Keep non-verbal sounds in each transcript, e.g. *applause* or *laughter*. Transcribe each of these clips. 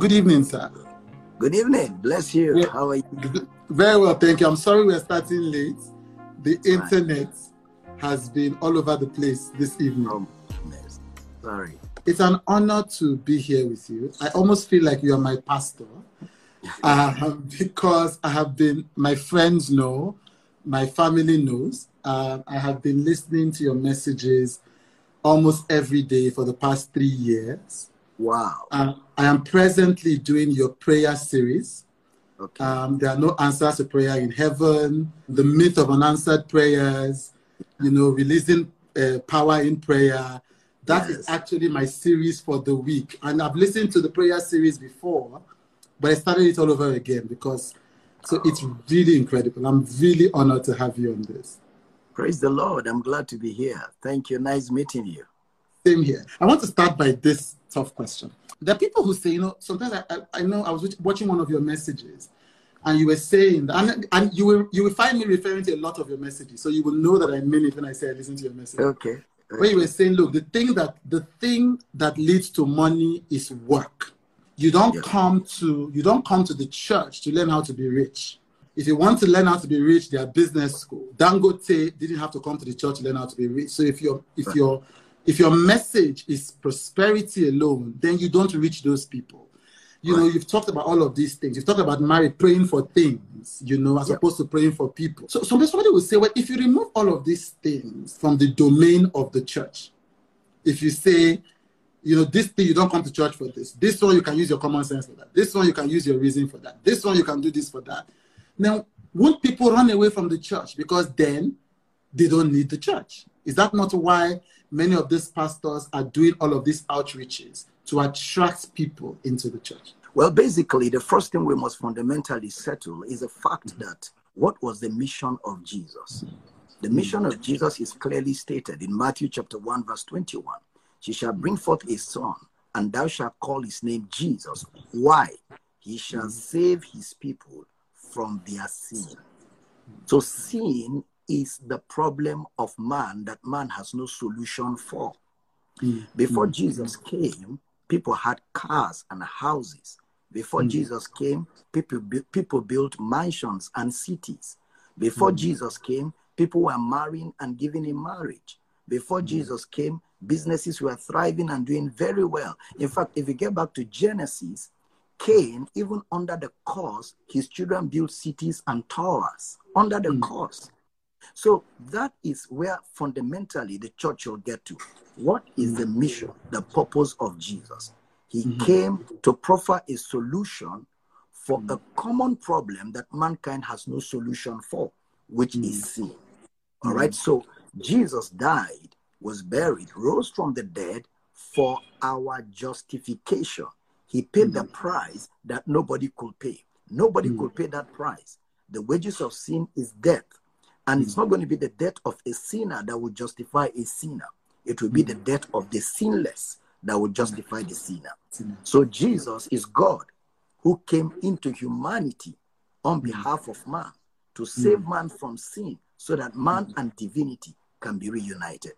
Good evening, sir. Good evening. Bless you. Yeah. How are you? Very well, thank you. I'm sorry we're starting late. The internet has been all over the place this evening. Oh, goodness. Sorry. It's an honor to be here with you. I almost feel like you are my pastor uh, *laughs* because I have been, my friends know, my family knows. Uh, I have been listening to your messages almost every day for the past three years. Wow. Uh, I am presently doing your prayer series. Okay. Um, there are no answers to prayer in heaven, the myth of unanswered prayers, you know, releasing uh, power in prayer. That yes. is actually my series for the week. And I've listened to the prayer series before, but I started it all over again because so it's really incredible. I'm really honored to have you on this. Praise the Lord. I'm glad to be here. Thank you. Nice meeting you. Same here. I want to start by this tough question. There are people who say, you know, sometimes I, I, I know I was watching one of your messages and you were saying that, and, and you will you will find me referring to a lot of your messages, so you will know that I mean it when I say I listen to your message. Okay. When you were saying, look, the thing that the thing that leads to money is work. You don't come to you don't come to the church to learn how to be rich. If you want to learn how to be rich, there are business school. Dangote didn't have to come to the church to learn how to be rich. So if you're if your if your message is prosperity alone, then you don't reach those people you right. know, you've talked about all of these things. You've talked about marriage, praying for things, you know, as yep. opposed to praying for people. So, so somebody will say, well, if you remove all of these things from the domain of the church, if you say, you know, this thing you don't come to church for this, this one you can use your common sense for that, this one you can use your reason for that, this one you can do this for that. Now, won't people run away from the church because then they don't need the church? Is that not why many of these pastors are doing all of these outreaches? to attract people into the church? Well, basically, the first thing we must fundamentally settle is the fact mm-hmm. that what was the mission of Jesus? The mission of Jesus is clearly stated in Matthew chapter 1, verse 21. She shall bring forth a son, and thou shalt call his name Jesus. Why? He shall mm-hmm. save his people from their sin. So, sin is the problem of man that man has no solution for. Mm-hmm. Before Jesus came, people had cars and houses. Before mm. Jesus came, people, people built mansions and cities. Before mm. Jesus came, people were marrying and giving in marriage. Before mm. Jesus came, businesses were thriving and doing very well. In fact, if you get back to Genesis, Cain, even under the curse, his children built cities and towers under the mm. curse. So that is where fundamentally the church will get to. What is the mission, the purpose of Jesus? He mm-hmm. came to proffer a solution for mm-hmm. a common problem that mankind has no solution for, which mm-hmm. is sin. All right, so Jesus died, was buried, rose from the dead for our justification. He paid the price that nobody could pay. Nobody could pay that price. The wages of sin is death. And it's hmm. not going to be the death of a sinner that will justify a sinner. It will be the hmm. death of the sinless that will justify the sinner. Hmm. So Jesus is God who came into humanity on behalf of man to save man from sin so that man and divinity can be reunited.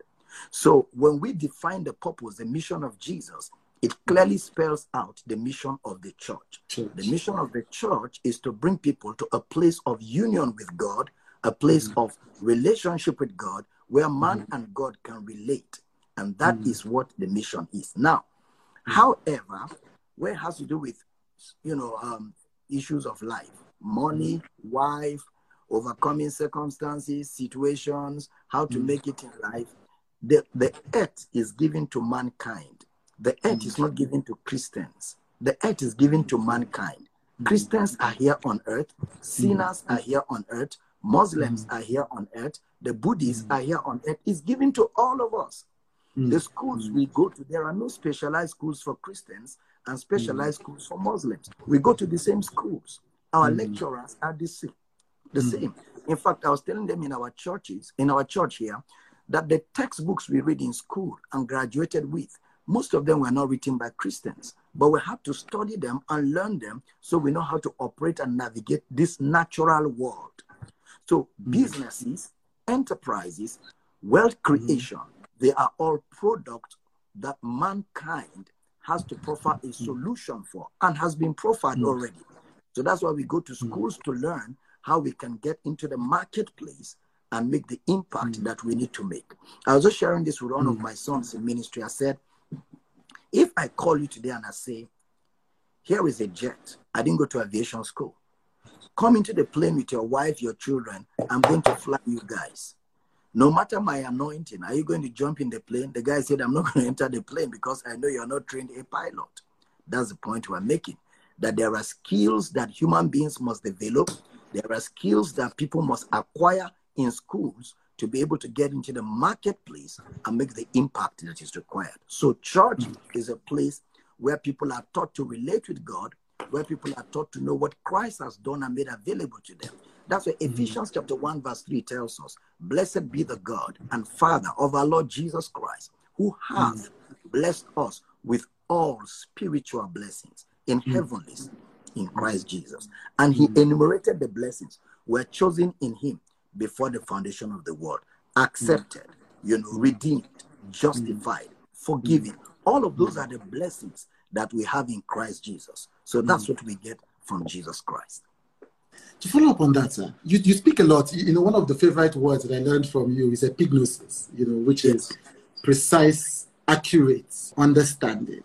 So when we define the purpose, the mission of Jesus, it clearly spells out the mission of the church. church. The mission of the church is to bring people to a place of union with God, a place mm-hmm. of relationship with God, where man mm-hmm. and God can relate. And that mm-hmm. is what the mission is. Now, mm-hmm. however, where it has to do with, you know, um, issues of life, money, mm-hmm. wife, overcoming circumstances, situations, how to mm-hmm. make it in life, the, the earth is given to mankind. The earth is not given to Christians. The earth is given to mankind. Christians are here on earth, sinners are here on earth, Muslims mm. are here on earth. The Buddhists mm. are here on earth. It's given to all of us. Mm. The schools we go to, there are no specialized schools for Christians and specialized mm. schools for Muslims. We go to the same schools. Our mm. lecturers are the same. The mm. same. In fact, I was telling them in our churches, in our church here, that the textbooks we read in school and graduated with, most of them were not written by Christians, but we have to study them and learn them so we know how to operate and navigate this natural world. So mm-hmm. businesses, enterprises, wealth mm-hmm. creation, mm-hmm. they are all products that mankind has to proffer a solution for and has been proffered already. So that's why we go to schools to learn how we can get into the marketplace and make the impact mm. that we need to make. I was just sharing this with one of my sons in ministry. I said, if I call you today and I say, here is a jet, I didn't go to aviation school. Come into the plane with your wife, your children. I'm going to fly you guys. No matter my anointing, are you going to jump in the plane? The guy said, I'm not *laughs* going to enter the plane because I know you're not trained a pilot. That's the point we're making. That there are skills that human beings must develop, there are skills that people must acquire in schools to be able to get into the marketplace and make the impact that is required. So, church is a place where people are taught to relate with God, where people are taught to know what Christ has done and made available to them. That's what mm. Ephesians chapter 1, verse 3 tells us. Blessed be the God and Father of our Lord Jesus Christ, who mm. hath blessed us with all spiritual blessings in mm. heavenlies in Christ Jesus. And he enumerated the blessings were chosen in him before the foundation of the world, accepted, you know, redeemed, justified, forgiven. All of those are the blessings that we have in Christ Jesus. So that's what we get from Jesus Christ. To follow up on that, sir, you, you speak a lot. You know, one of the favorite words that I learned from you is epignosis, you know, which yes. is precise, accurate understanding.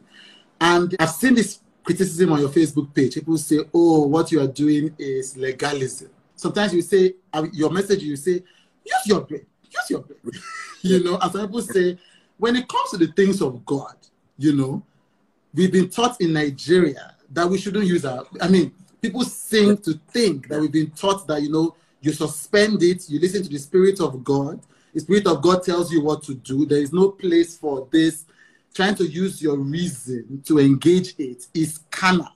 And I've seen this criticism on your Facebook page. People say, oh, what you are doing is legalism. Sometimes you say, uh, your message, you say, use your brain, use your brain. *laughs* you know, as people say, when it comes to the things of God, you know, we've been taught in Nigeria that we shouldn't use our, I mean, people seem to think that we've been taught that, you know, you suspend it, you listen to the Spirit of God. The Spirit of God tells you what to do. There is no place for this. Trying to use your reason to engage it is carnal.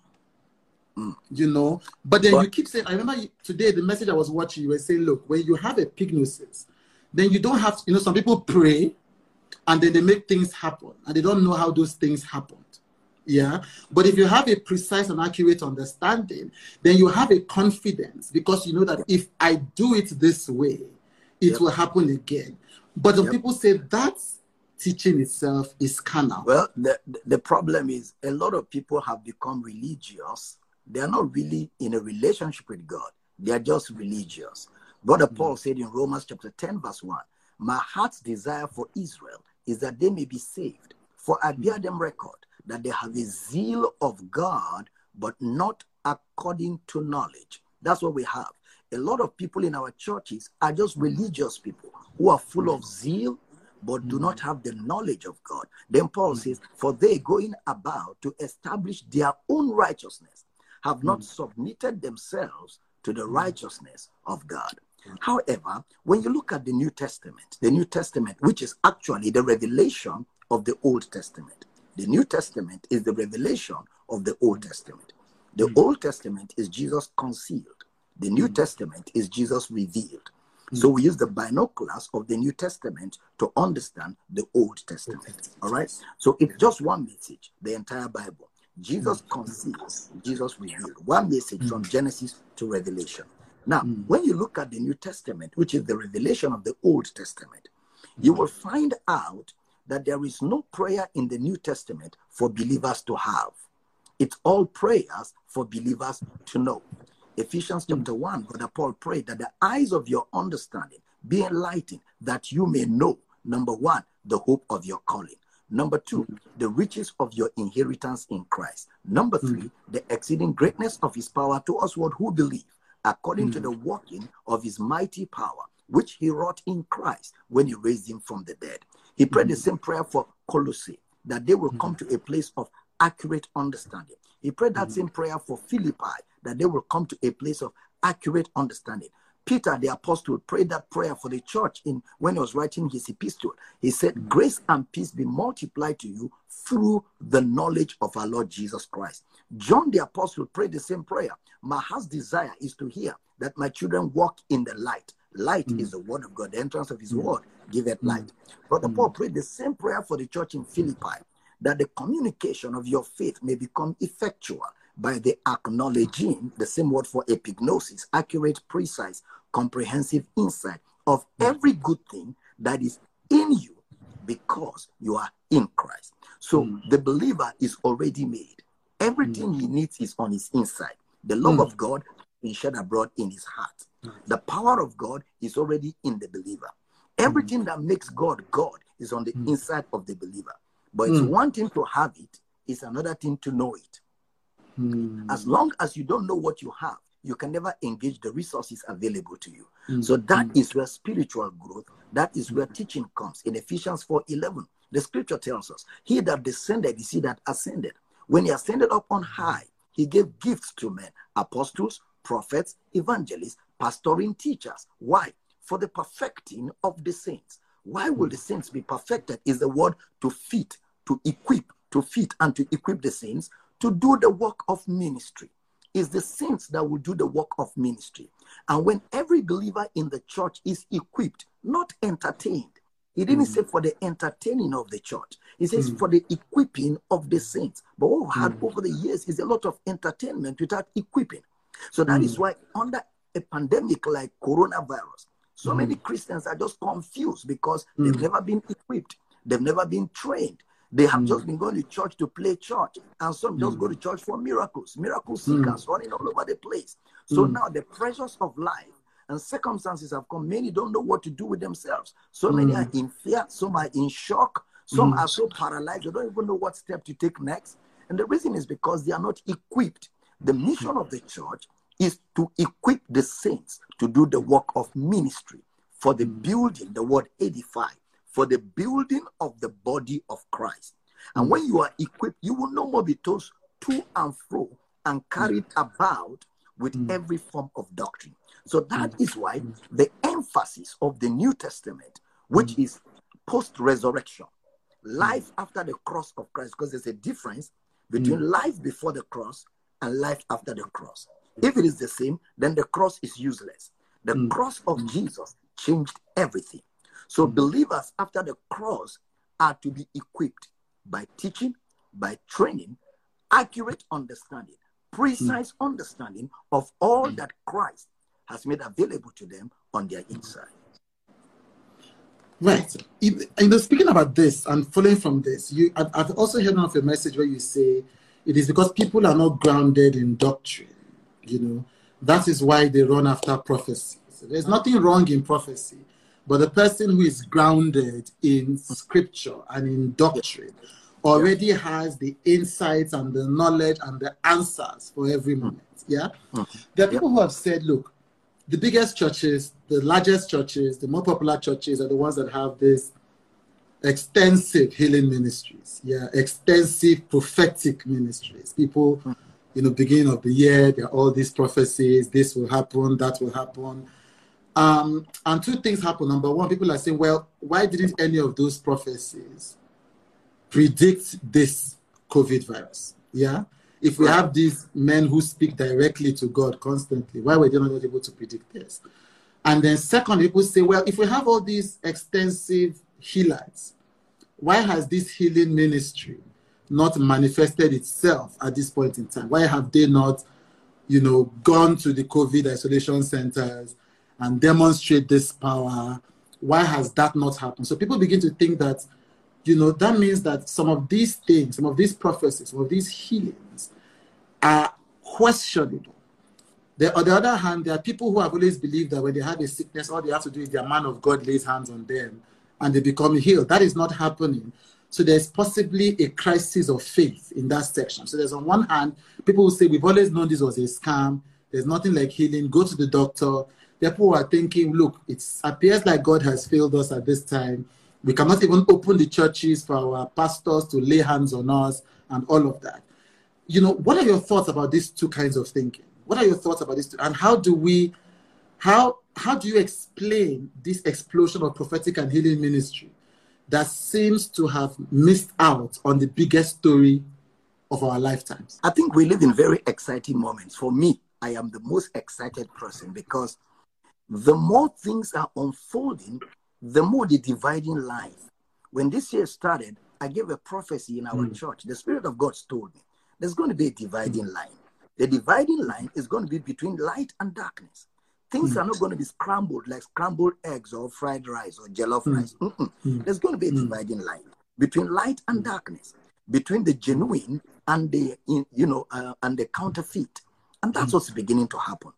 Mm. You know, but then but, you keep saying, I remember today the message I was watching, you were saying, look, when you have epignosis, then you don't have to, you know, some people pray and then they make things happen and they don't know how those things happened. Yeah. But if you have a precise and accurate understanding, then you have a confidence because you know that if I do it this way, it yep. will happen again. But the yep. people say that teaching itself is carnal. Well, the, the problem is a lot of people have become religious. They are not really in a relationship with God. They are just religious. Brother mm-hmm. Paul said in Romans chapter 10, verse 1, My heart's desire for Israel is that they may be saved. For I bear them record that they have a zeal of God, but not according to knowledge. That's what we have. A lot of people in our churches are just religious people who are full of zeal, but do not have the knowledge of God. Then Paul says, For they going about to establish their own righteousness have not hmm. submitted themselves to the hmm. righteousness of God. However, when you look at the New Testament, the New Testament, which is actually the revelation of the Old Testament, the New Testament is the revelation of the Old Testament. The mm. Old Testament is Jesus concealed. The New mm. Testament is Jesus revealed. Mm. So we use the binoculars of the New Testament to understand the Old Testament. All right. So it's just one message, the entire Bible. Jesus conceals, Jesus revealed. One message from Genesis to Revelation. Now, when you look at the New Testament, which is the revelation of the Old Testament, you will find out that there is no prayer in the New Testament for believers to have. It's all prayers for believers to know. Ephesians chapter 1, Brother Paul prayed that the eyes of your understanding be enlightened, that you may know, number one, the hope of your calling. Number two, the riches of your inheritance in Christ. Number three, the exceeding greatness of his power to us who believe, according to mm. the working of his mighty power, which he wrought in Christ when he raised him from the dead. He prayed the mm. same prayer for Colossae, that they will mm. come to a place of accurate understanding. He prayed that mm. same prayer for Philippi, that they will come to a place of accurate understanding. Peter, the apostle, prayed that prayer for the church in when he was writing his epistle. He said, Grace and peace be multiplied to you through the knowledge of our Lord Jesus Christ. John the apostle prayed the same prayer. My heart's desire is to hear that my children walk in the light. Light mm. is the word of God, the entrance of his mm. word giveth light. Mm. Brother mm. Paul prayed the same prayer for the church in Philippi, that the communication of your faith may become effectual by the acknowledging the same word for epignosis, accurate, precise, comprehensive insight of mm. every good thing that is in you because you are in Christ. So mm. the believer is already made. Everything mm. he needs is on his inside. The love mm. of God is shed abroad in his heart. The power of God is already in the believer. Everything mm. that makes God God is on the mm. inside of the believer. But it's mm. one thing to have it, it's another thing to know it. As long as you don't know what you have, you can never engage the resources available to you. Mm. So that mm. is where spiritual growth, that is where teaching comes. In Ephesians 4 11, the scripture tells us, He that descended is he that ascended. When he ascended up on high, he gave gifts to men, apostles, prophets, evangelists, pastoring teachers. Why? For the perfecting of the saints. Why will the saints be perfected? Is the word to fit, to equip, to fit, and to equip the saints to do the work of ministry is the saints that will do the work of ministry. And when every believer in the church is equipped, not entertained, he didn't mm. say for the entertaining of the church. He says mm. for the equipping of the saints. But what we've had mm. over the years is a lot of entertainment without equipping. So that is mm. why under a pandemic like coronavirus, so many mm. Christians are just confused because they've mm. never been equipped. They've never been trained. They have mm. just been going to church to play church, and some mm. just go to church for miracles, miracle seekers mm. running all over the place. So mm. now the pressures of life and circumstances have come. Many don't know what to do with themselves. So many are mm. in fear, some are in shock, some mm. are so paralyzed, they don't even know what step to take next. And the reason is because they are not equipped. The mission of the church is to equip the saints to do the work of ministry for the building, the word edify, for the building of the body of Christ. And when you are equipped, you will no more be tossed to and fro and carried about with mm. every form of doctrine. So that mm. why mm. the emphasis of the New Testament, which is post resurrection, life after the cross of Christ, because there's a difference between life before the cross and life after the cross. If it is the same, then the cross is useless. The cross of Jesus changed everything. So believers after the cross are to be equipped by teaching, by training, accurate understanding, precise mm. understanding of all mm. that Christ has made available to them on their inside. Right. And speaking about this and following from this, you I've also heard of a message where you say it is because people are not grounded in doctrine. You know, that is why they run after prophecy. So there's nothing wrong in prophecy. But the person who is grounded in scripture and in doctrine already has the insights and the knowledge and the answers for every hmm. moment. Yeah? Hmm. There are people who have said, look, the biggest churches, the largest churches, the more popular churches are the ones that have this extensive healing ministries. Yeah, extensive prophetic ministries. People, hmm. You know, beginning of the year, there are all these prophecies, this will happen, that will happen um, and two things happen. Number one, people are saying, well, why didn't any of those prophecies predict this COVID virus? Yeah. If we have these men who speak directly to God constantly, why were they not able to predict this? And then, second, people say, well, if we have all these extensive healers, why has this healing ministry not manifested itself at this point in time? Why have they not, you know, gone to the COVID isolation centers and demonstrate this power. Why has that not happened? So people begin to think that, you know, that means that some of these things, some of these prophecies, some of these healings are questionable. There, on the other hand, there are people who have always believed that when they have a sickness, all they have to do is their man of God lays hands on them and they become healed. That is not happening. So there's possibly a crisis of faith in that section. So there's on one hand, people will say, We've always known this was a scam. There's nothing like healing. Go to the doctor people are thinking, look, it appears like God has failed us at this time. We cannot even open the churches for our pastors to lay hands on us and all of that. You know, what are your thoughts about these two kinds of thinking? What are your thoughts about this? Two, and how do we, how how do you explain this explosion of prophetic and healing ministry that seems to have missed out on the biggest story of our lifetimes? I think we live in very exciting moments. For me, I am the most excited person because the more things are unfolding, the more the dividing line. When this year started, I gave a prophecy in our mm. church. The Spirit of God told me there's going to be a dividing mm. line. The dividing line is going to be between light and darkness. Things are hmm. not going to be scrambled like scrambled eggs or fried rice or jollof hmm. rice. Mm-mm. Hmm. There's going to be a dividing line between light and darkness, between the genuine and the you know uh, and the counterfeit, and that's what's beginning to happen.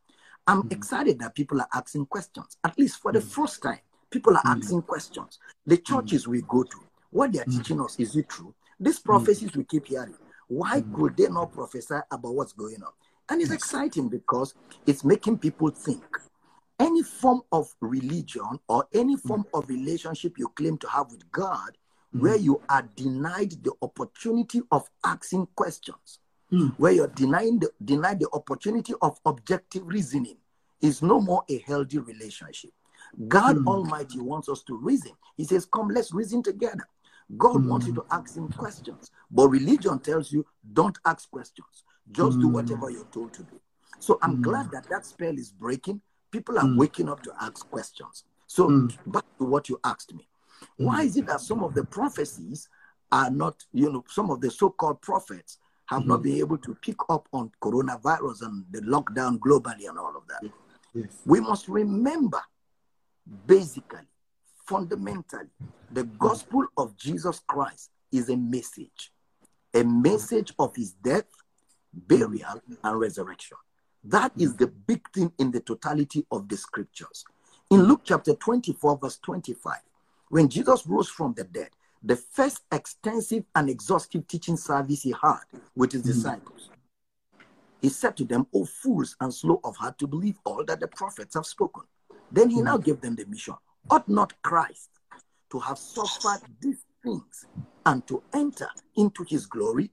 I'm excited that people are asking questions. At least for the first time, people are asking questions. The churches we go to, what they are teaching us, is it true? These prophecies we keep hearing, why could they not prophesy about what's going on? And it's exciting because it's making people think. Any form of religion or any form mm. of relationship you claim to have with God, mm. where you are denied the opportunity of asking questions, mm. where you're denying the, denied the opportunity of objective reasoning, is no more a healthy relationship. God Almighty wants us to reason. He says, Come, let's reason together. God wants you to ask him questions. But religion tells you, don't ask questions. Just do hmm. whatever you're told to do. So I'm hmm. glad that that spell is breaking. People are hmm. waking up to ask questions. So back to what you asked me. Why is it that some of the prophecies are not, you know, some of the so-called prophets have not been able to pick up on coronavirus and the lockdown globally and all of that? Yes. We must remember, basically, fundamentally, the gospel of Jesus Christ is a message, a message of his death, burial, and resurrection. That is hmm. the big thing in the totality of the scriptures. In Luke chapter 24, verse 25, when Jesus rose from the dead, the first extensive and exhaustive teaching service he had with his hmm. disciples, he said to them, O fools and slow of heart to believe all that the prophets have spoken. Then he hmm. now gave them the mission Ought not Christ to have suffered these things and to enter into his glory?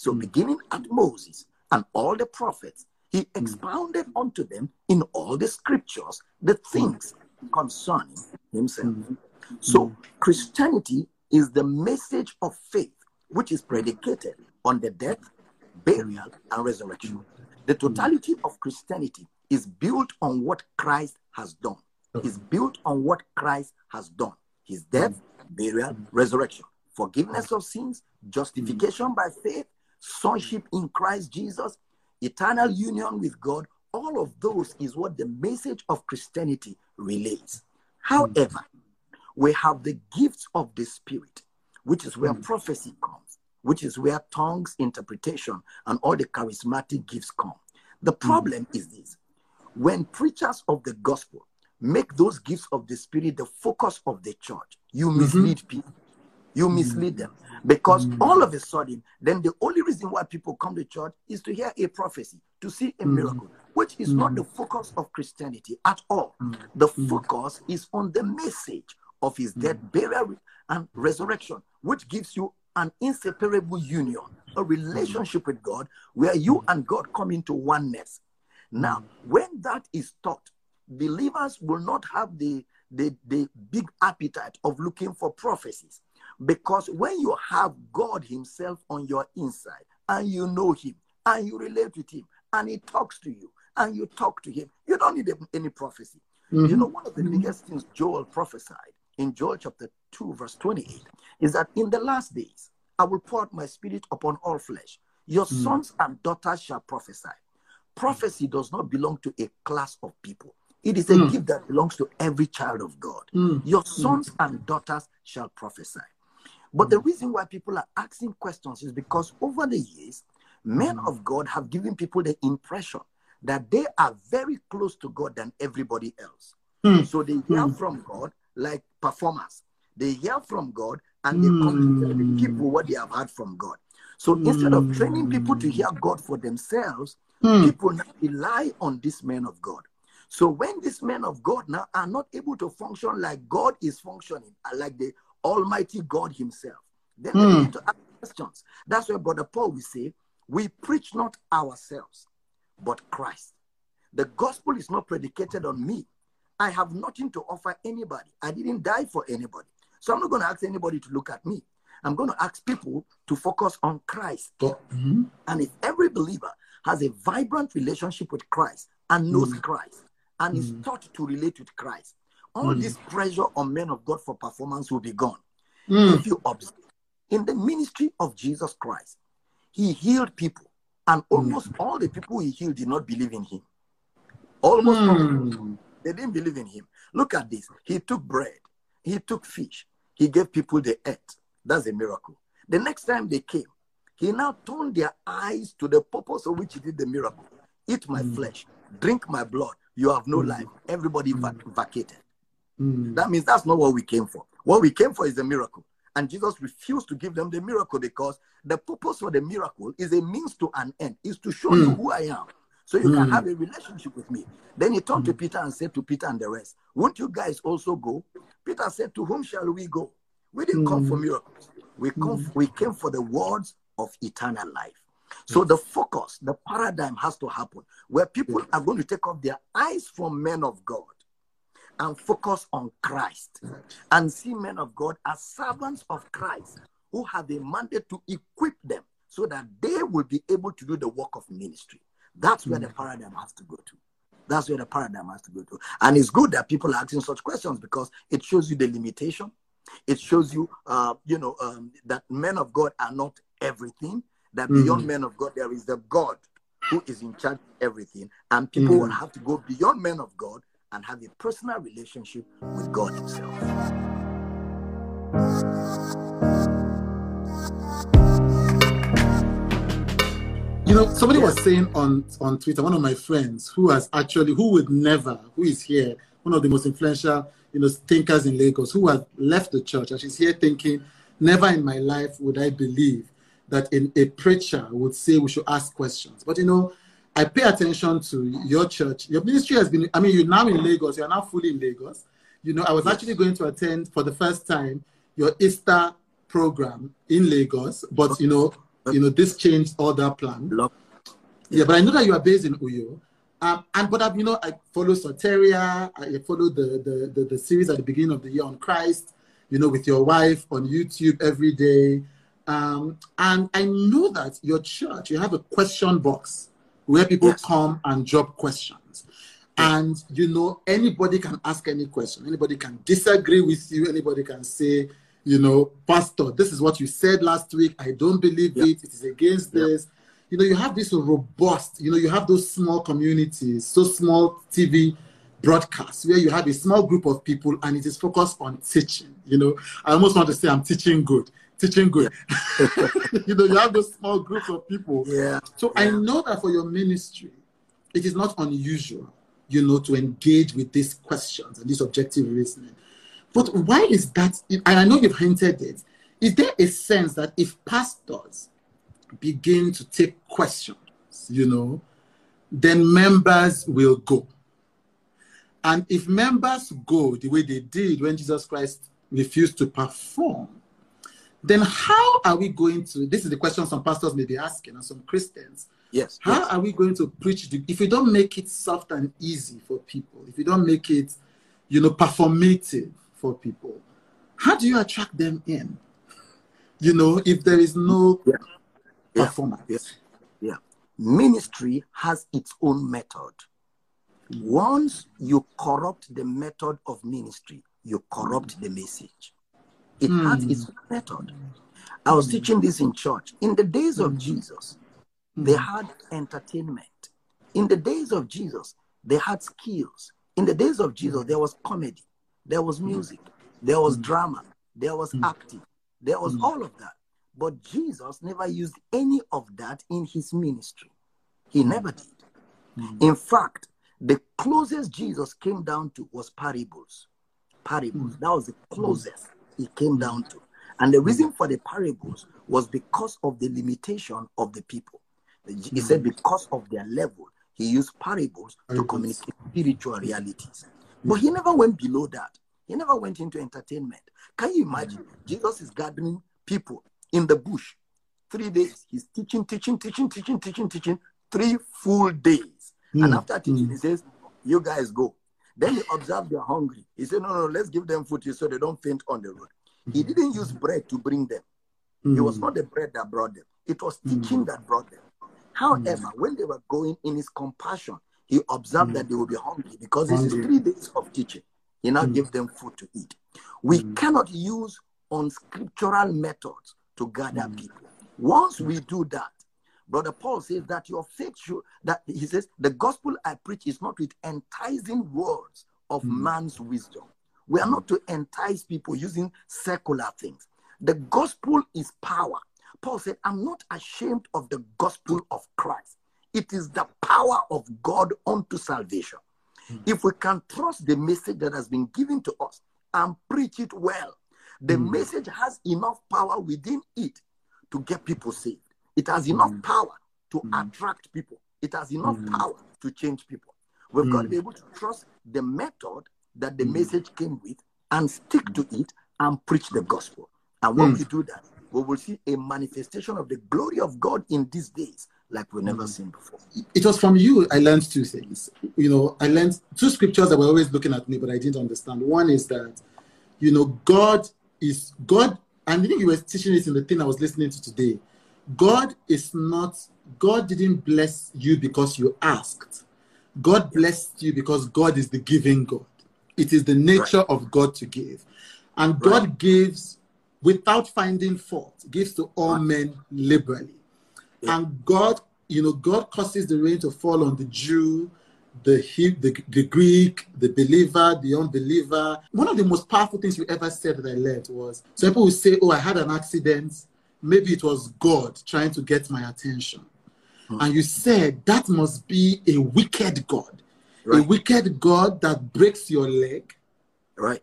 So, beginning at Moses and all the prophets, he expounded unto them in all the scriptures the things concerning himself. Mm. So, Christianity is the message of faith which is predicated on the death, burial, and resurrection. The mm. totality of Christianity is built on what Christ has done. Mm. Is built on what Christ has done. His death, burial, resurrection, forgiveness of sins, justification by faith, sonship in Christ Jesus, eternal union with God. All of those is what the message of Christianity relates. However, we have the gifts of the Spirit, which is where hmm. prophecy comes, which is where tongues, interpretation, and all the charismatic gifts come. The hmm. problem is this when preachers of the gospel make those gifts of the Spirit the focus of the church, you mm-hmm. mislead people. You mislead hmm. them because mm. all of a sudden, then the only reason why people come to church is to hear a prophecy, to see a mm. miracle, which is not the mm. focus of Christianity at all. The focus is on the message of his death, burial, and resurrection, which gives you an inseparable union, a relationship with God where you and God come into oneness. Now, when that is taught, believers will not have the, the, the big appetite of looking for prophecies. Because when you have God Himself on your inside and you know Him and you relate with Him and He talks to you and you talk to Him, you don't need any prophecy. You know, mm-hmm. one of the biggest things Joel prophesied in Joel chapter 2, verse 28, is that in the last days I will pour out my spirit upon all flesh. Your mm. sons and daughters shall prophesy. Prophecy does not belong to a class of people. It is a mm. gift that belongs to every child of God. Mm. Your sons and daughters shall prophesy. But the hmm. reason why people are asking questions is because over the years, men hmm. of God have given people the impression that they are very close to God than everybody else. Hmm. So they hear from God like performers. They hear from God and they come to tell the people what they have heard from God. So instead of training people to hear God for themselves, people now rely on these men of God. So when these men of God now are not able to function like God is functioning, uh, like the Almighty God Himself, then they hmm. need to ask questions. That's why Brother Paul will say, We preach not ourselves, but Christ. The gospel is not predicated on me. I have nothing to offer anybody. I didn't die for anybody. So I'm not going to ask anybody to look at me. I'm going to ask people to focus on Christ. Oh, mm-hmm. And if every believer has a vibrant relationship with Christ and knows hmm. Christ and is hmm. taught to relate with Christ, all this pressure on men of God for performance will be gone. If you observe, in the ministry of Jesus Christ, he healed people, and almost all the people he healed did not believe in him. Almost mm. they didn't believe in him. Look at this. He took bread, he took fish, he gave people the earth. That's a miracle. The next time they came, he now turned their eyes to the purpose of which he did the miracle. Eat my mm. flesh, drink my blood. You have no mm. life. Everybody vac- vacated. Mm. That means that's not what we came for. What we came for is a miracle. And Jesus refused to give them the miracle because the purpose for the miracle is a means to an end, is to show you mm. who I am. So you can mm. have a relationship with me. Then he turned to mm. Peter and said to Peter and the rest, Won't you guys also go? Peter said, To whom shall we go? We didn't come for miracles. We come we came for the words of eternal life. So the focus, the paradigm has to happen where people are going to take off their eyes from men of God and focus on Christ and see men of God as servants of Christ who have a mandate to equip them so that they will be able to do the work of ministry. That's where the mm. paradigm has to go to. That's where the paradigm has to go to. And it's good that people are asking such questions because it shows you the limitation. It shows you, uh, you know, um, that men of God are not everything. That mm. beyond men of God, there is the God who is in charge of everything. And people mm. will have to go beyond men of God and have a personal relationship with God Himself. You know, somebody was saying on on Twitter, one of my friends who has actually, who would never, who is here, one of the most influential, you know, thinkers in Lagos, who has left the church, and she's here thinking, never in my life would I believe that in, a preacher would say we should ask questions. But you know, I pay attention to your church. Your ministry has been, I mean, you're now in Lagos, you're now fully in Lagos. You know, I was yes. actually going to attend for the first time your Easter program in Lagos, but you know, you know, this changed all that plan. Yeah, but I know that you are based in Uyo. Um, and but I've, you know, I follow Soteria, I follow the, the, the, the series at the beginning of the year on Christ, you know, with your wife on YouTube every day. Um, and I know that your church, you have a question box where people yes. come and drop questions. And you know, anybody can ask any question, anybody can disagree with you, anybody can say, you know, Pastor, this is what you said last week. I don't believe it. It is against this. You know, you have this robust, you know, you have those small communities, so small TV broadcasts where you have a small group of people and it is focused on teaching. You know, I almost want to say I'm teaching good, teaching group. *laughs* You know, you have those small groups of people. Yeah. So yeah. I know that for your ministry, it is not unusual, you know, to engage with these questions and this objective reasoning. But why is that? And I know you've hinted it. Is there a sense that if pastors begin to take questions, you know, then members will go? And if members go the way they did when Jesus Christ refused to perform, then how are we going to? This is the question some pastors may be asking, and some Christians. Yes. How yes. are we going to preach the, if we don't make it soft and easy for people? If we don't make it, you know, performative, for people. How do you attract them in? You know, if there is no yeah. performance. Yeah. yeah. Ministry has its own method. Once you corrupt the method of ministry, you corrupt the message. It mm. has its hmm. method. I was teaching this in church. In the days of hmm. Jesus, hmm. they had entertainment. In the days of Jesus, they had skills. In the days of Jesus, there was comedy. There was music, there was drama, there was acting, there was all of that. But Jesus never used any of that in his ministry. He never did. In fact, the closest Jesus came down to was parables. Parables. That was the closest he came down to. And the reason for the parables was because of the limitation of the people. He said, hmm. because of their level, he used parables to communicate spiritual realities. But he never went below that. He never went into entertainment. Can you imagine? Jesus is gathering people in the bush. Three days. He's teaching, teaching, teaching, teaching, teaching, teaching. Three full days. And hmm. after teaching, he hmm. says, You guys go. Then he observed they're hungry. He said, No, no, let's give them food so they don't faint on the road. He didn't use bread to bring them. Mm. It was not the bread that brought them, it was teaching that brought them. However, when they were going in his compassion, he observed mm. that they will be hungry because this is three days of teaching. He now mm. gave them food to eat. We mm. cannot use unscriptural methods to gather mm. people. Once we do that, Brother Paul says that your faith should, that he says, the gospel I preach is not with enticing words of mm. man's wisdom. We are not to entice people using secular things. The gospel is power. Paul said, I'm not ashamed of the gospel of Christ. It is the power of God unto salvation. Mm. If we can trust the message that has been given to us and preach it well, the mm. message has enough power within it to get people saved. It has enough mm. power to mm. attract people. It has enough mm. power to change people. We've got to be able to trust the method that the message came with and stick to it and preach the gospel. And when we do that, we will see a manifestation of the glory of God in these days like we've never seen before. It was from you I learned two things. You know, I learned two scriptures that were always looking at me, but I didn't understand. One is that, you know, God is God, and I think you were teaching it in the thing I was listening to today. God is not, God didn't bless you because you asked. God blessed you because God is the giving God. It is the nature right. of God to give. And God gives without finding fault, gives to all right. men liberally. Yeah. And God, you know, God causes the rain to fall on the Jew, the, the, the Greek, the believer, the unbeliever. One of the most powerful things you ever said that I learned was so people will say, Oh, I had an accident maybe it was God trying to get my attention. Hmm. And you said that must be a wicked God, right. a wicked God that breaks your leg, right,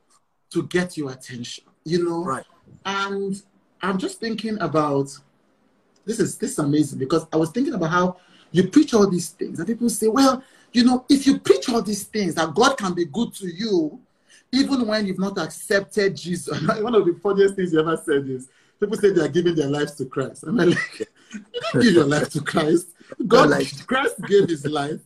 to get your attention. You know, right. And I'm just thinking about this is this is amazing because I was thinking about how you preach all these things and people say, well, you know, if you preach all these things that God can be good to you, even when you've not accepted Jesus. *laughs* One of the funniest things you ever said is, people say they are giving their lives to Christ. I'm like, *laughs* you didn't give your life to Christ. *laughs* God, Christ gave his life.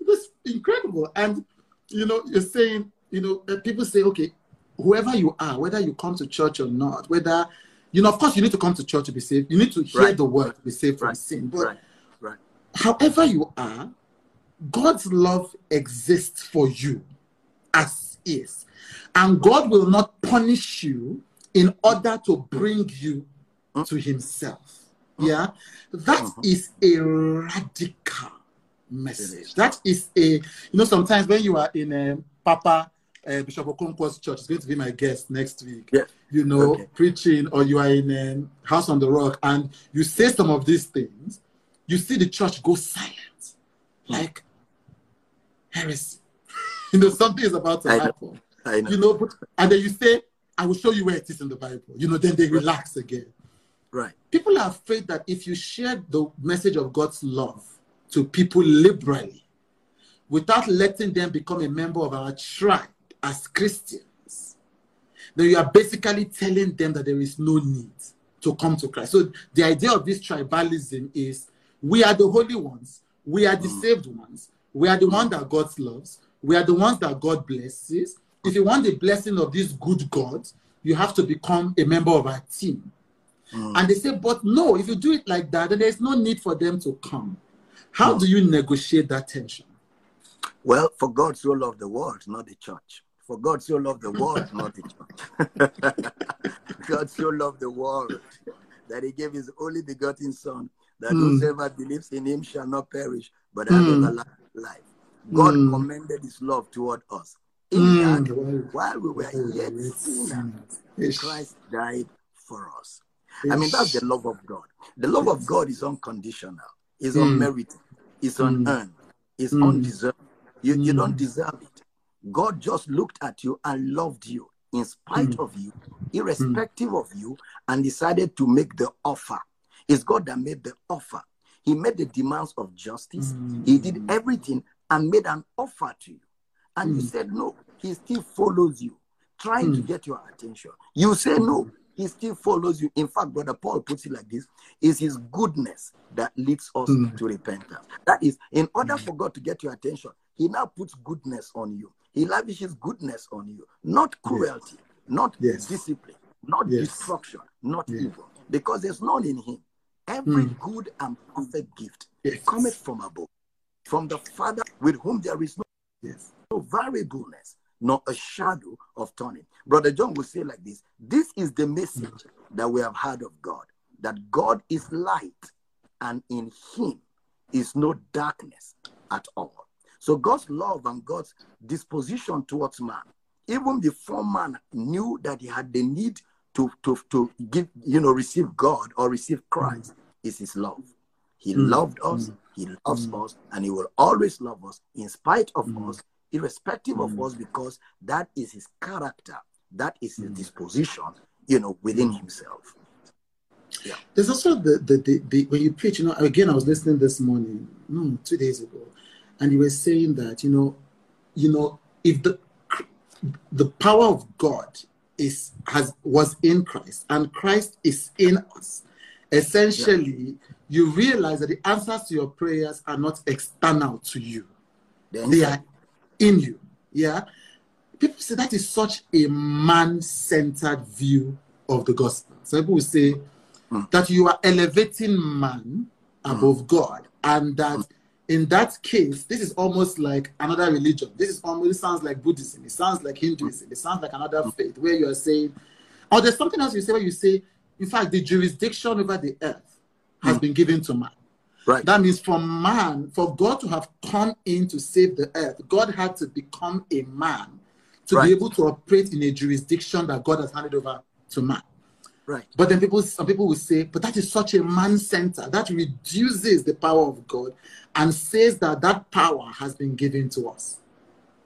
It was incredible. And, you know, you're saying, you know, uh, people say, okay, whoever you are, whether you come to church or not, whether, you know, of course, you need to come to church to be saved. You need to hear right. the word to be saved from right. sin. But right. right. however you are, God's love exists for you as is. And God will not punish you in order to bring you to himself. Yeah, that uh-huh. is a radical message. That is a, you know, sometimes when you are in a Papa uh, Bishop Okonkwo's church, is going to be my guest next week. Yeah. You know, okay. preaching, or you are in a House on the Rock, and you say some of these things, you see the church go silent, like heresy. *laughs* you know, something is about to I happen. Know. I know. You know, but, and then you say, I will show you where it is in the Bible. You know, then they relax again. Right. People are afraid that if you share the message of God's love to people liberally, without letting them become a member of our tribe as Christians, then you are basically telling them that there is no need to come to Christ. So the idea of this tribalism is we are the holy ones, we are the mm. saved ones, we are the ones that God loves, we are the ones that God blesses, if you want the blessing of this good God, you have to become a member of our team. Mm. And they say, but no, if you do it like that, then there's no need for them to come. How mm. do you negotiate that tension? Well, for God so loved the world, not the church. For God so loved the world, *laughs* not the church. *laughs* God so loved the world that he gave his only begotten son, that mm. whosoever believes in him shall not perish, but have mm. everlasting life. God mm. commended his love toward us in mm. that, while we were yet sinners, Christ died for us. I mean, that's the love of God. The love of God is unconditional, is mm. unmerited, is mm. unearned, is mm. undeserved. You, you don't mm. deserve it. God just looked at you and loved you in spite mm. of you, irrespective of you, and decided to make the offer. It's God that made the offer. He made the demands of justice. He did everything and made an offer to you and you said no, he still follows you, trying to get your attention. You say no, he still follows you. In fact, Brother Paul puts it like this is his goodness that leads us mm. to repentance. That is, in order for God to get your attention, he now puts goodness on you. He lavishes goodness on you, not cruelty, yes. not yes. discipline, not yes. destruction, not evil, because there's none in him. Every mm. good and perfect gift cometh from above, from the Father with whom there is no yes no variableness, nor a shadow of turning. Brother John will say like this This is the message that we have heard of God, that God is light, and in him is no darkness at all. So God's love and God's disposition towards man, even before man knew that he had the need to, to, to give, you know, receive God or receive Christ, is his love. He mm. loved us, mm. he loves mm. us, and he will always love us in spite of mm. us, irrespective of mm. us, because that is his character, that is his mm. disposition, you know, within himself. Yeah. There's also the, the, the, the, when you preach, you know, again, I was listening this morning, no, two days ago, and you were saying that, you know, you know, if the the power of God is has was in Christ and Christ is in us, essentially yeah. you realize that the answers to your prayers are not external to you. they are in you. Yeah. People say that is such a man-centered view of the gospel. Some people will say, mm. that you are elevating man above mm. God, and that in that case, this is almost like another religion. This is almost it sounds like Buddhism. It sounds like Hinduism. It sounds like another faith where you are saying, or there's something else you say where you say, in fact, the jurisdiction over the earth has mm. been given to man. Right. That means for man, for God to have come in to save the earth, God had to become a man to right. be able to operate in a jurisdiction that God has handed over to man. Right. But then people, some people will say, but that is such a man center that reduces the power of God and says that that power has been given to us.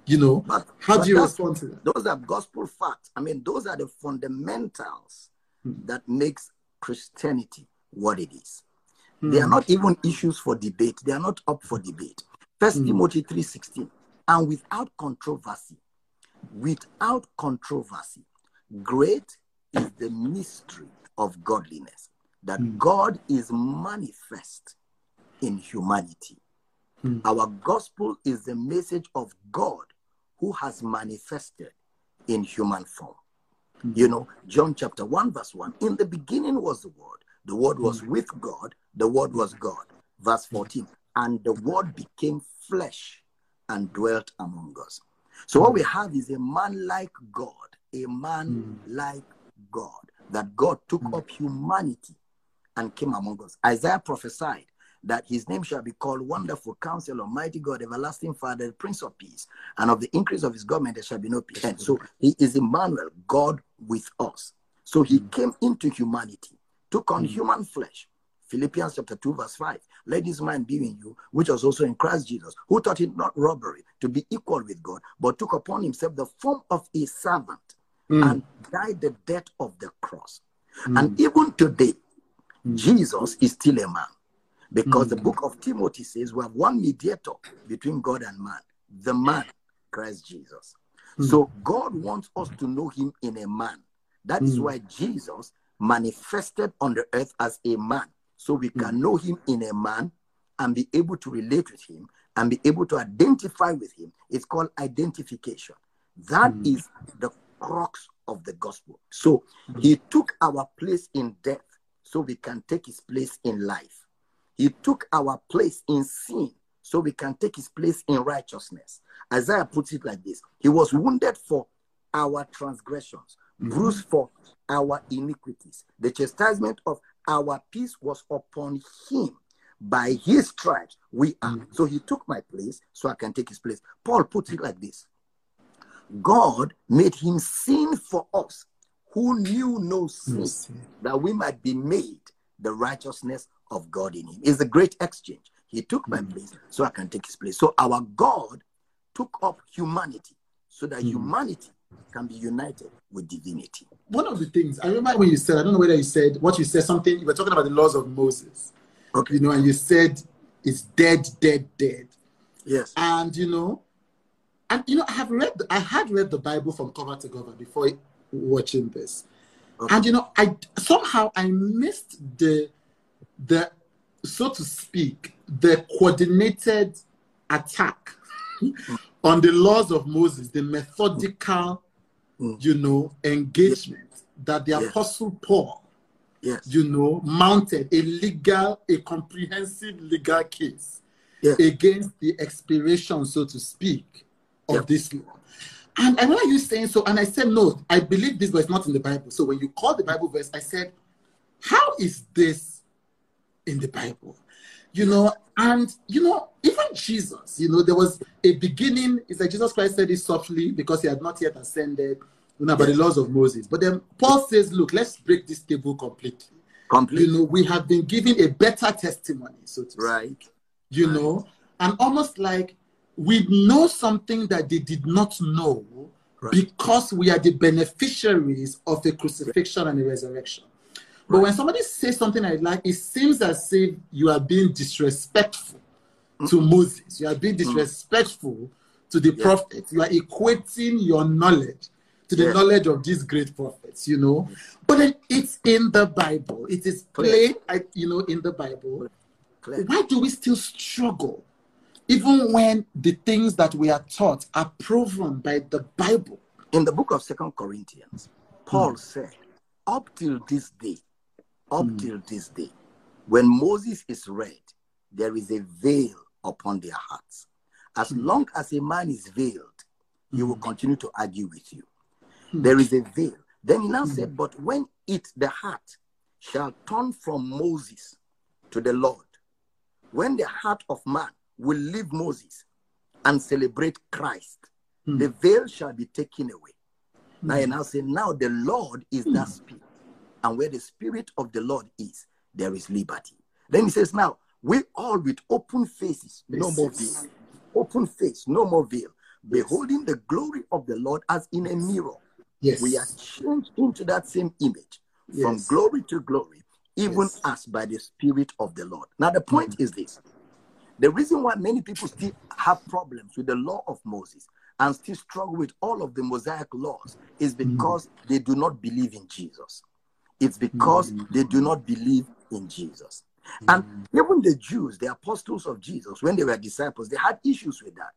You know, but, how but do you respond to that? Those are gospel facts. I mean, those are the fundamentals hmm. that makes Christianity what it is. Hmm. They are not even issues for debate. They are not up for debate. First hmm. Timothy 3:16. And without controversy, without controversy, great is the mystery of godliness that mm. God is manifest in humanity. Mm. Our gospel is the message of God who has manifested in human form. Mm. You know, John chapter 1, verse 1 In the beginning was the Word, the Word was hmm. with God, the Word was God. Verse 14 And the Word became flesh and dwelt among us. So, what we have is a man like God, a man hmm. like God, that God took mm. up humanity and came among us. Isaiah prophesied that his name shall be called Wonderful Counselor, Mighty God, Everlasting Father, the Prince of Peace, and of the increase of his government there shall be no end. So he is Emmanuel, God with us. So he mm. came into humanity, took on mm. human flesh. Philippians chapter 2, verse 5. Let this mind be in you, which was also in Christ Jesus, who thought it not robbery to be equal with God, but took upon himself the form of a servant mm. and died the death of the cross. Mm. And even today, mm. Jesus is still a man. Because the mm. book of Timothy says we have one mediator between God and man, the man, Christ Jesus. Mm. So God wants us to know him in a man. That is why Jesus manifested on the earth as a man. So we can hmm. know him in a man and be able to relate with him and be able to identify with him. It's called identification. That hmm. is the crux of the gospel. So he hmm. took our place in death so we can take his place in life. He took our place in sin so we can take his place in righteousness. Isaiah puts it like this He was wounded for our transgressions, mm-hmm. bruised for our iniquities. The chastisement of our peace was upon him. By his stripes, we are. Mm-hmm. So he took my place so I can take his place. Paul puts it like this God made him sin for us who knew no sin, that we might be made the righteousness of God in him. It's a great exchange. He took my mm. place so I can take his place. So our God took up humanity so that mm. humanity can be united with divinity. One of the things I remember when you said, I don't know whether you said what you said, something you were talking about the laws of Moses. Okay. You know, and you said it's dead, dead, dead. Yes. And you know, and you know, I have read, I had read the Bible from cover to cover before watching this, okay. and you know, I somehow I missed the, the, so to speak, the coordinated attack *laughs* on the laws of Moses, the methodical, mm. you know, engagement yes. that the yes. Apostle Paul, yes. you know, mounted a legal, a comprehensive legal case against the expiration, so to speak, of this law. And I remember you saying so, and I said, No, I believe this verse not in the Bible. So when you call the Bible verse, I said, How is this in the Bible? You know, and you know, even Jesus, you know, there was a beginning. It's like Jesus Christ said it softly because he had not yet ascended, you know, by the laws of Moses. But then Paul says, look, let's break this table completely. Completely. You know, we have been given a better testimony, so to right. say. You right. know, and almost like we know something that they did not know right. because we are the beneficiaries of a crucifixion and a resurrection. But when somebody says something like that, it seems as if you are being disrespectful mm. to Moses. You are being mm. disrespectful mm. to the yeah. prophets. You are equating your knowledge to the yeah. knowledge of these great prophets, you know. But then it's in the Bible. It is plain, you know, in the Bible. Why do we still struggle? Even when the things that we are taught are proven by the Bible. In the book of Second Corinthians, Paul mm. said, up till this day, up mm. till this day, when Moses is read, there is a veil upon their hearts. As mm. long as a man is veiled, he will hmm. continue to argue with you. Hmm. There is a veil. Then he now said, hmm. But when it, the heart, shall turn from Moses to the Lord, when the heart of man will leave Moses and celebrate Christ, the veil shall be taken away. Now, and now say, Now the Lord is that spirit and where the Spirit of the Lord is, there is liberty. Then he says, Now, we all with open faces, no more veil. Open face, no more veil. Beholding the glory of the Lord as in a mirror. Yes. We are changed into that same image yes. from glory to glory, even yes. as by the Spirit of the Lord. Now, the point mm-hmm. is this the reason why many people still have problems with the law of Moses and still struggle with all of the Mosaic laws is mm-hmm. because mm-hmm. they do not believe in Jesus. It's because mm-hmm. they do not believe in Jesus. And even the Jews, the apostles of Jesus, when they were disciples, they had issues with that.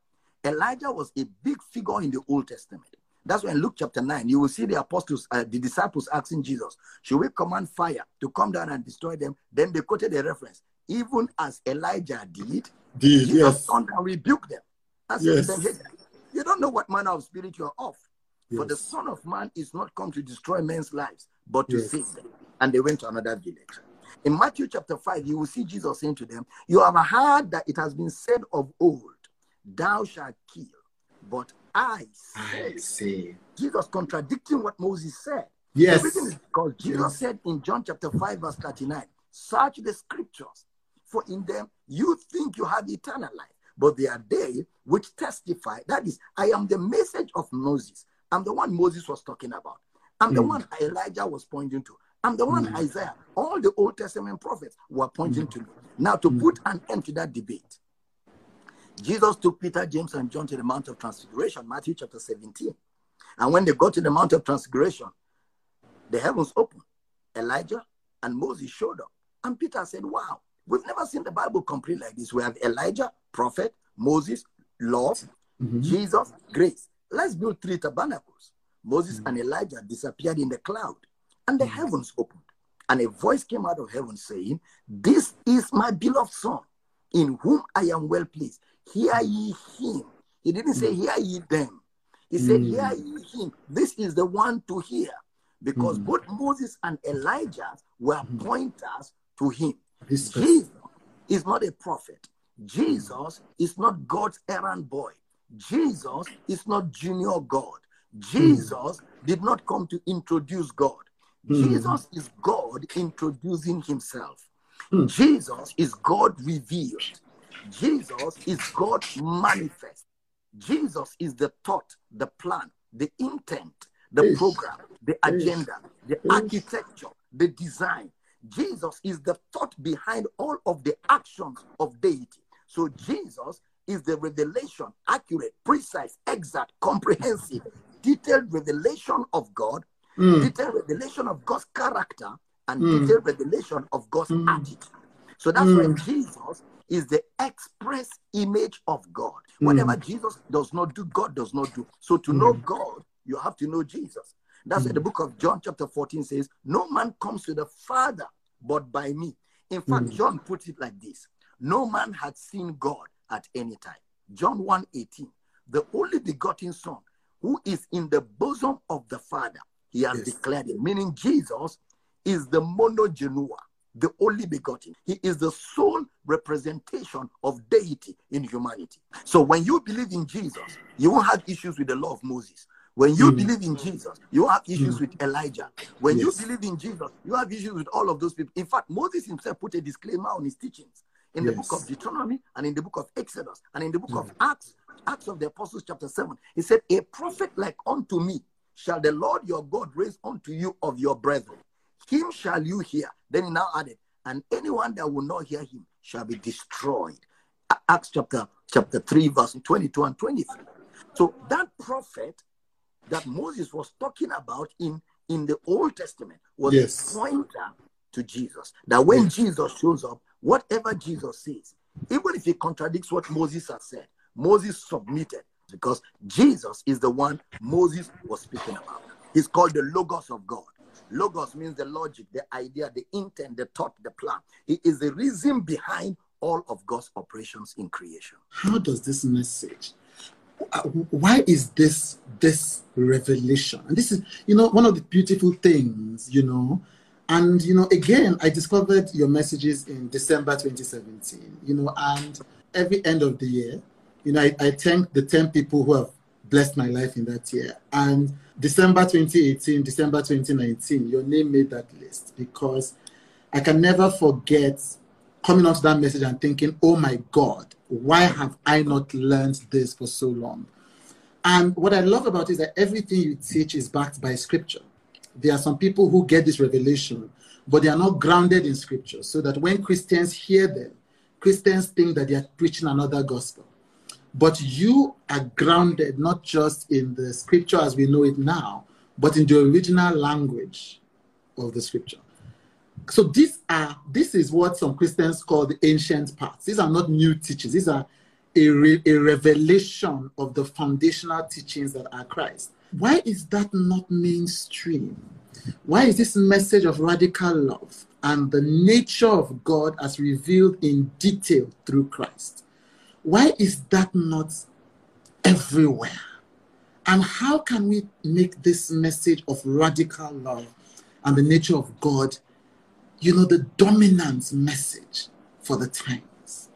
Elijah was a big figure in the Old Testament. That's why in Luke chapter 9, you will see the apostles, uh, the disciples asking Jesus, Should we command fire to come down and destroy them? Then they quoted a reference. Even as Elijah did, did yes. and rebuked them. Yes. them, hey, you don't know what manner of spirit you are of. Yes. For the Son of Man is not come to destroy men's lives, but to yes. save them. And they went to another village. In Matthew chapter 5, you will see Jesus saying to them, You have heard that it has been said of old, Thou shalt kill. But I say, I say. Jesus contradicting what Moses said. Yes. Because Jesus yes. said in John chapter 5, verse 39, Search the scriptures, for in them you think you have eternal life, but they are they which testify. That is, I am the message of Moses. I'm the one Moses was talking about. I'm mm. the one Elijah was pointing to. I'm the one mm. Isaiah, all the Old Testament prophets were pointing mm. to. Now, to mm. put an end to that debate, Jesus took Peter, James, and John to the Mount of Transfiguration, Matthew chapter 17. And when they got to the Mount of Transfiguration, the heavens opened. Elijah and Moses showed up. And Peter said, Wow, we've never seen the Bible complete like this. We have Elijah, prophet, Moses, law, mm-hmm. Jesus, grace. Let's build three tabernacles. Moses mm-hmm. and Elijah disappeared in the cloud, and the mm-hmm. heavens opened. And a voice came out of heaven saying, This is my beloved Son, in whom I am well pleased. Hear ye him. He didn't say, Hear ye them. He said, mm. Hear ye him. This is the one to hear. Because mm. both Moses and Elijah were mm. pointers to him. Jesus is not a prophet. Jesus is not God's errand boy. Jesus is not junior God. Jesus mm. did not come to introduce God. Mm. Jesus is God introducing himself. Jesus is God revealed. Jesus is God manifest. Jesus is the thought, the plan, the intent, the Ish. program, the agenda, the Ish. architecture, the design. Jesus is the thought behind all of the actions of deity. So Jesus is the revelation, accurate, precise, exact, comprehensive, detailed revelation of God, mm. detailed revelation of God's character, and mm. detailed revelation of God's mm. attitude. So that's why hmm. Jesus is the express image of God. Whatever hmm. Jesus does not do, God does not do. So to know hmm. God, you have to know Jesus. That's why the book of John, chapter 14 says, No man comes to the Father but by me. In fact, John puts it like this No man had seen God at any time. John 1 18, the only begotten Son who is in the bosom of the Father. He has yes. declared it, meaning Jesus is the monogenes, the only begotten. He is the sole representation of deity in humanity. So when you believe in Jesus, you won't have issues with the law of Moses. When you mm. believe in Jesus, you have issues mm. with Elijah. When yes. you believe in Jesus, you have issues with all of those people. In fact, Moses himself put a disclaimer on his teachings in yes. the book of Deuteronomy and in the book of Exodus and in the book mm. of Acts, Acts of the Apostles, chapter 7. He said, A prophet like unto me shall the Lord your God raise unto you of your brethren. Him shall you hear. Then he now added, and anyone that will not hear him shall be destroyed. Acts chapter chapter 3, verse 22 and 23. So that prophet that Moses was talking about in, in the Old Testament was yes. a pointer to Jesus. That when yes. Jesus shows up, whatever Jesus says, even if he contradicts what Moses has said, Moses submitted because Jesus is the one Moses was speaking about. He's called the Logos of God. Logos means the logic, the idea, the intent, the thought, the plan. He is the reason behind all of God's operations in creation. How does this message uh, why is this this revelation and this is you know one of the beautiful things you know and you know again i discovered your messages in december 2017 you know and every end of the year you know i, I thank the 10 people who have blessed my life in that year and december 2018 december 2019 your name made that list because i can never forget coming onto that message and thinking oh my god why have I not learned this for so long? And what I love about it is that everything you teach is backed by scripture. There are some people who get this revelation, but they are not grounded in scripture. So that when Christians hear them, Christians think that they are preaching another gospel. But you are grounded not just in the scripture as we know it now, but in the original language of the scripture so these are this is what some Christians call the ancient parts. These are not new teachings. These are a, re, a revelation of the foundational teachings that are Christ. Why is that not mainstream? Why is this message of radical love and the nature of God as revealed in detail through Christ? Why is that not everywhere? And how can we make this message of radical love and the nature of God you know, the dominant message for the times?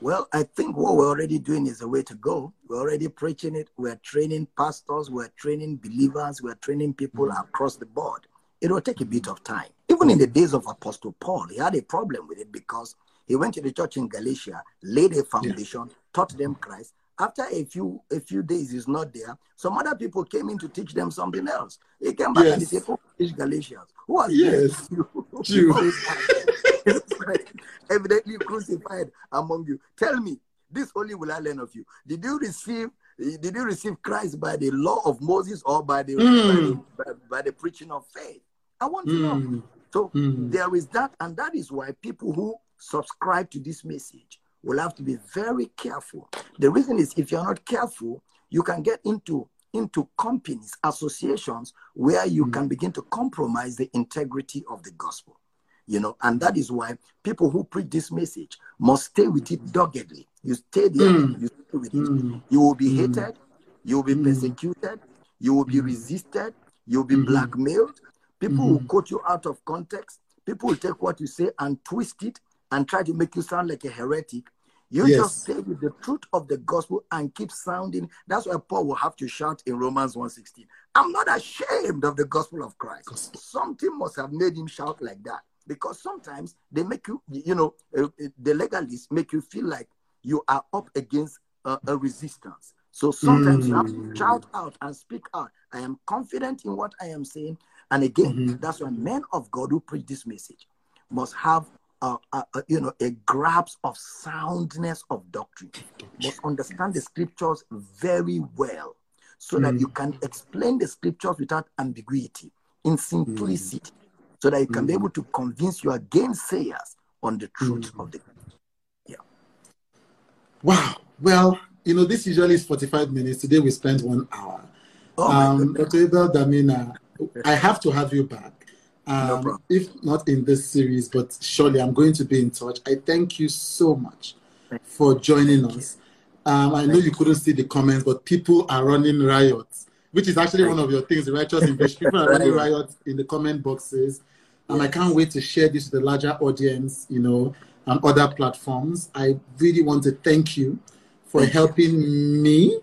Well, I think what we're already doing is the way to go. We're already preaching it. We're training pastors, we're training believers, we're training people mm-hmm. across the board. It will take a bit of time. Even in the days of Apostle Paul, he had a problem with it because he went to the church in Galatia, laid a foundation, yeah. taught them Christ, after a few a few days he's not there some other people came in to teach them something else he came back yes. and he said oh teach galatians who are yes you *laughs* evidently crucified among you tell me this only will i learn of you did you receive did you receive christ by the law of moses or by the, mm. by, the by, the preaching of faith i want to mm. know hmm. so mm. there is that and that is why people who subscribe to this message will have to be very careful. The reason is if you're not careful, you can get into into companies, associations where you mm can begin to compromise the integrity of the gospel. You know, and that is why people who preach this message must stay with it doggedly. You stay there, mm. you stay with mm. it. You will be mm. hated, you will be mm. persecuted, you will be mm. resisted, you'll be mm-hmm. blackmailed. People will mm-hmm. quote you out of context. People will take what you say and twist it and try to make you sound like a heretic. You yes. just stay with the truth of the gospel and keep sounding. That's why Paul will have to shout in Romans 1:16. I'm not ashamed of the gospel of Christ. Gospel. Something must have made him shout like that. Because sometimes they make you, you know, uh, uh the legalists make you feel like you are up against uh, a resistance. So sometimes mm. you have to mm. shout out and speak out. I am confident in what I am saying. And again, mm-hmm. that's why men of God who preach this message must have uh, uh, uh, you know, a grasp of soundness of doctrine. Must understand the scriptures very well so mm. that you can explain the scriptures without ambiguity, in simplicity, mm. so that you can mm. be able to convince your gainsayers on the truth mm. of the. Yeah. Wow. Well, you know, this usually is 45 minutes. Today we spent one hour. Oh um, Dr. Abel Damina, I have to have you back um, no if not in this series, but surely I'm going to be in touch. I thank you so much for joining us. Um, I know you couldn't see the comments, but people are running riots, which is actually one of your things, the righteous invasion. People are running riots in the comment boxes. and I can't wait to share this with the larger audience, you know, and other platforms. I really want to thank you for thank helping you. me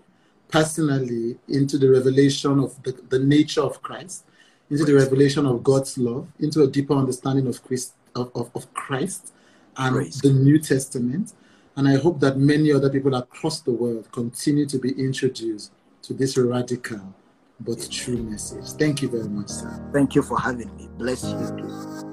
personally into the revelation of the, the nature of Christ, into the revelation of God's love, into a deeper understanding of Christ, of, of, of Christ and Praise the New Testament. And I hope that many other people across the world continue to be introduced to this radical but true message. Thank you very much, sir. Thank you for having me. Bless you.